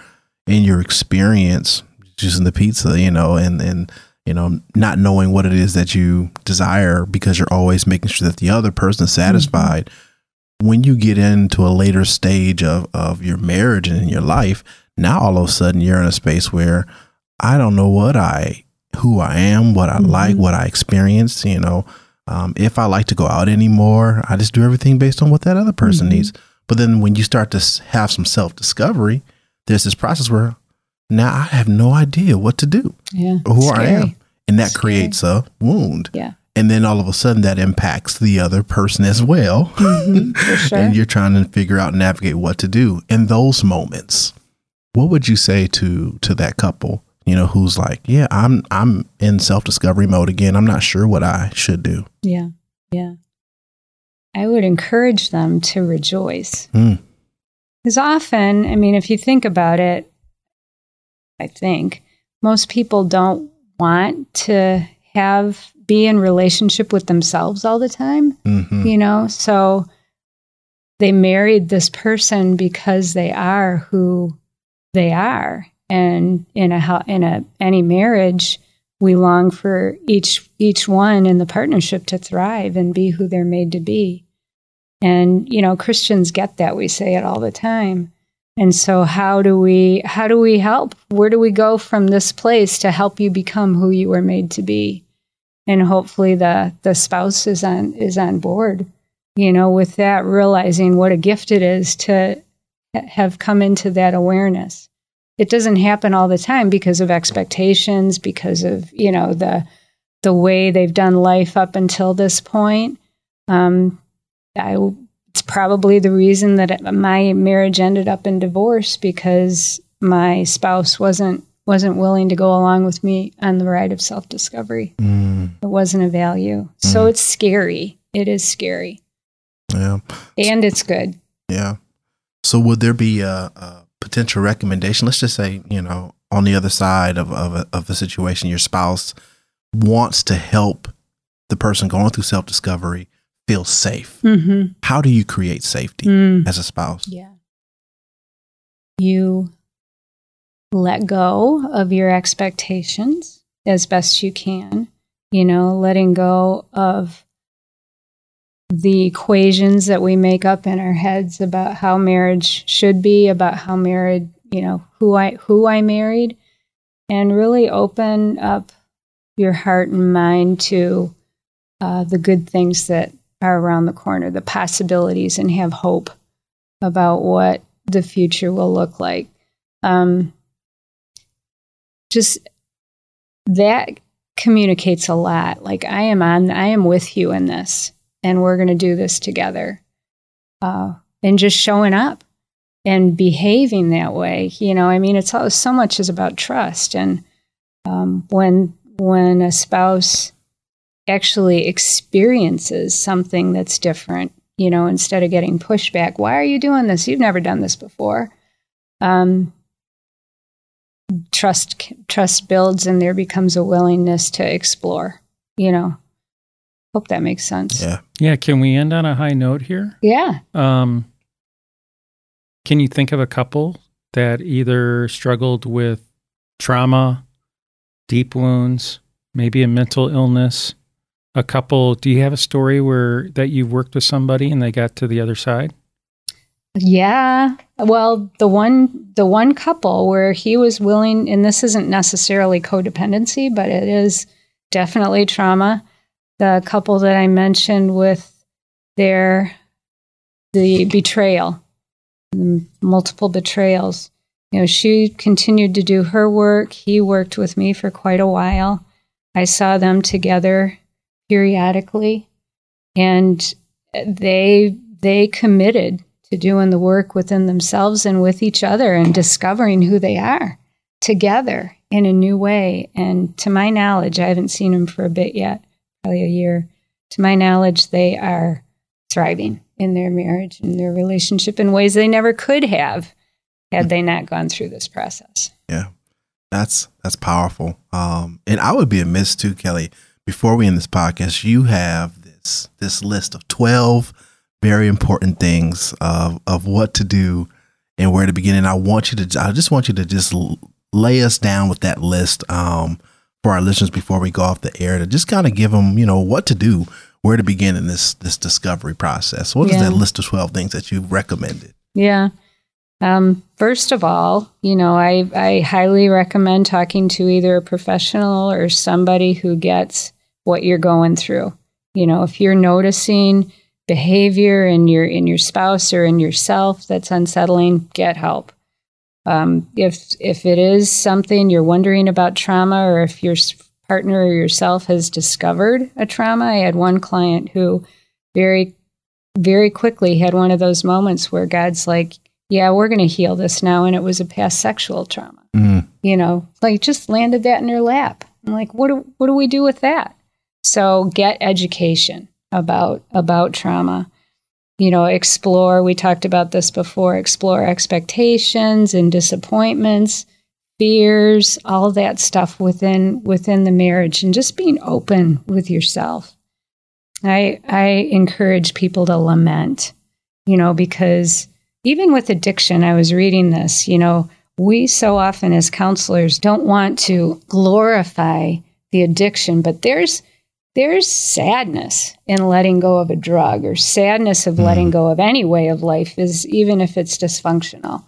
in your experience choosing the pizza, you know, and and you know, not knowing what it is that you desire because you're always making sure that the other person is satisfied. When you get into a later stage of, of your marriage and in your life, now all of a sudden you're in a space where I don't know what I who I am, what I like, what I experience, you know. Um, if I like to go out anymore, I just do everything based on what that other person Mhm. needs. But then when you start to have some self discovery, there's this process where now I have no idea what to do Yeah. or who I am. And that creates a wound. Yeah. And then all of a sudden that impacts the other person as well. Mhm, for sure. and you're trying to figure out, navigate what to do in those moments. What would you say to to that couple? You know, who's like, yeah, I'm I'm in self discovery mode again. I'm not sure what I should do. Yeah. Yeah. I would encourage them to rejoice. Hmm. Because often, I mean, if you think about it, I think most people don't want to have be in relationship with themselves all the time, hmm you know? So they married this person because they are who they are. And in a in a any marriage, we long for each each one in the partnership to thrive and be who they're made to be. And you know, Christians get that. We say it all the time. And so how do we how do we help? Where do we go from this place to help you become who you were made to be? And hopefully the the spouse is on is on board, you know, with that realizing what a gift it is to have come into that awareness. It doesn't happen all the time because of expectations, because of, you know, the the way they've done life up until this point. Um, I, it's probably the reason that my marriage ended up in divorce because my spouse wasn't wasn't willing to go along with me on the ride of self discovery. Mm, It wasn't a value, so it's scary. It is scary, yeah, and it's good. yeah. So would there be a, a potential recommendation? Let's just say, you know, on the other side of of, a, of the situation, your spouse wants to help the person going through self discovery feel safe. Mm-hmm. How do you create safety Mm. as a spouse? Yeah. You let go of your expectations as best you can, you know, letting go of the equations that we make up in our heads about how marriage should be, about how married, you know, who I who I married, and really open up your heart and mind to uh, the good things that are around the corner, the possibilities, and have hope about what the future will look like. Um, just that communicates a lot. Like I am on, I am with you in this, and we're going to do this together. Uh, and just showing up and behaving that way. You know, I mean, it's all, so much is about trust. And um, when when a spouse actually experiences something that's different, you know, instead of getting pushback, why are you doing this? You've never done this before. Um, trust trust builds, and there becomes a willingness to explore. You know, hope that makes sense. Yeah. Yeah, can we end on a high note here? Yeah. Um, can you think of a couple that either struggled with trauma, deep wounds, maybe a mental illness? A couple, do you have a story where that you've worked with somebody and they got to the other side? Yeah. Well, the one the one couple where he was willing and this isn't necessarily codependency, but it is definitely trauma. The couple that I mentioned with their the betrayal, multiple betrayals. You know, she continued to do her work. He worked with me for quite a while. I saw them together periodically and they they committed to doing the work within themselves and with each other and discovering who they are together in a new way. And to my knowledge, I haven't seen them for a bit yet, probably a year. To my knowledge, they are thriving in their marriage and their relationship in ways they never could have had they not gone through this process. Yeah. That's that's powerful. Um, and I would be amiss too, Kelly. Before we end this podcast, you have this this list of twelve very important things of of what to do and where to begin. And I want you to, I just want you to just lay us down with that list um, for our listeners before we go off the air to just kind of give them, you know, what to do, where to begin in this this discovery process. What is yeah. that list of twelve things that you've recommended? Yeah. Um, first of all, you know, I, I highly recommend talking to either a professional or somebody who gets what you're going through. You know, if you're noticing behavior in your in your spouse or in yourself that's unsettling, get help. Um, if if it is something you're wondering about trauma, or if your partner or yourself has discovered a trauma, I had one client who very very quickly had one of those moments where God's like, "Yeah, we're going to heal this now," and it was a past sexual trauma. Mm. You know, like just landed that in her lap. I'm like, what do what do we do with that? So get education about about trauma. You know explore we talked about this before explore expectations and disappointments fears all that stuff within within the marriage and just being open with yourself. I i encourage people to lament you know because even with addiction i was reading this you know we so often as counselors don't want to glorify the addiction but there's there's sadness in letting go of a drug or sadness of letting mm. go of any way of life is even if it's dysfunctional.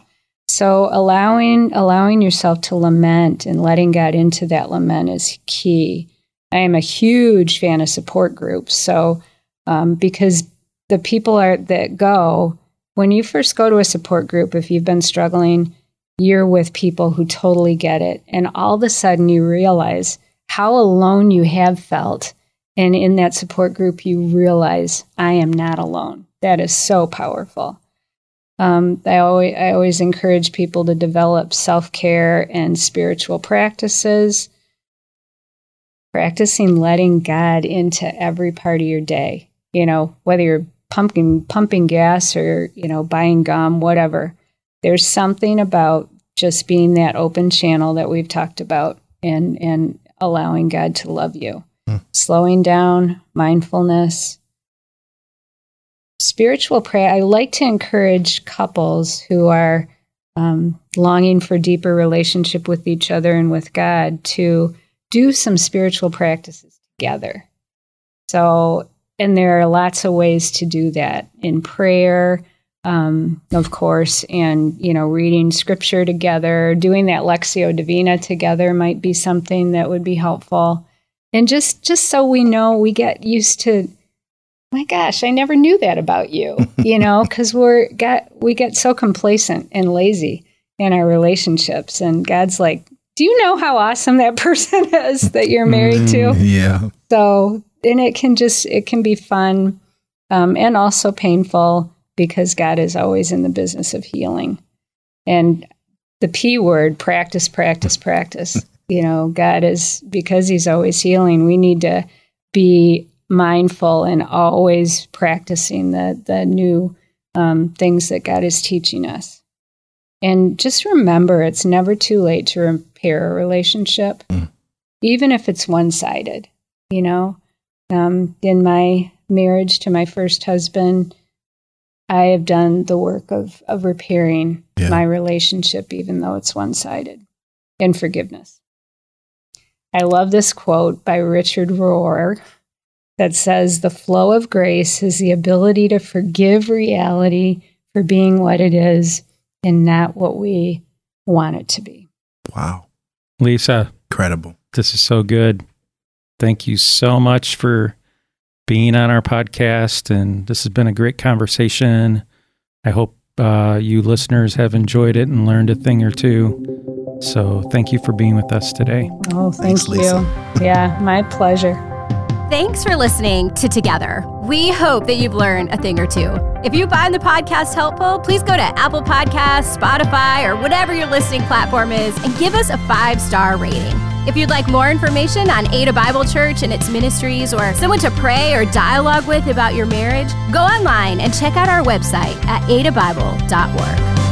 So allowing allowing yourself to lament and letting god into that lament is key. I am a huge fan of support groups. So um, because the people are that go when you first go to a support group if you've been struggling you're with people who totally get it. And all of a sudden you realize how alone you have felt and in that support group, you realize I am not alone. That is so powerful. Um, I, always, I always encourage people to develop self care and spiritual practices. Practicing letting God into every part of your day. You know, whether you're pumping pumping gas or you know buying gum, whatever. There's something about just being that open channel that we've talked about and and allowing God to love you slowing down, mindfulness. Spiritual prayer. I like to encourage couples who are um, longing for deeper relationship with each other and with God to do some spiritual practices together. So, and there are lots of ways to do that in prayer, um, of course, and you know, reading scripture together, doing that Lectio Divina together might be something that would be helpful and just just so we know we get used to my gosh i never knew that about you you know because we're got we get so complacent and lazy in our relationships. And god's like do you know how awesome that person is that you're married to? Mm, yeah. So and it can just it can be fun um, and also painful because god is always in the business of healing. And the p word practice practice practice you know, God is because He's always healing. We need to be mindful and always practicing the the new um, things that God is teaching us. And just remember, it's never too late to repair a relationship, mm. even if it's one sided. You know, um, in my marriage to my first husband, I have done the work of of repairing yeah. my relationship, even though it's one sided, and forgiveness. I love this quote by Richard Rohr that says, The flow of grace is the ability to forgive reality for being what it is and not what we want it to be. Wow. Lisa. Incredible. This is so good. Thank you so much for being on our podcast. And this has been a great conversation. I hope uh, you listeners have enjoyed it and learned a thing or two. So thank you for being with us today. Oh, thank Thanks, you. Lisa. yeah, my pleasure. Thanks for listening to Together. We hope that you've learned a thing or two. If you find the podcast helpful, please go to Apple Podcasts, Spotify, or whatever your listening platform is and give us a five star rating. If you'd like more information on Ada Bible Church and its ministries, or someone to pray or dialogue with about your marriage, go online and check out our website at adabible.org.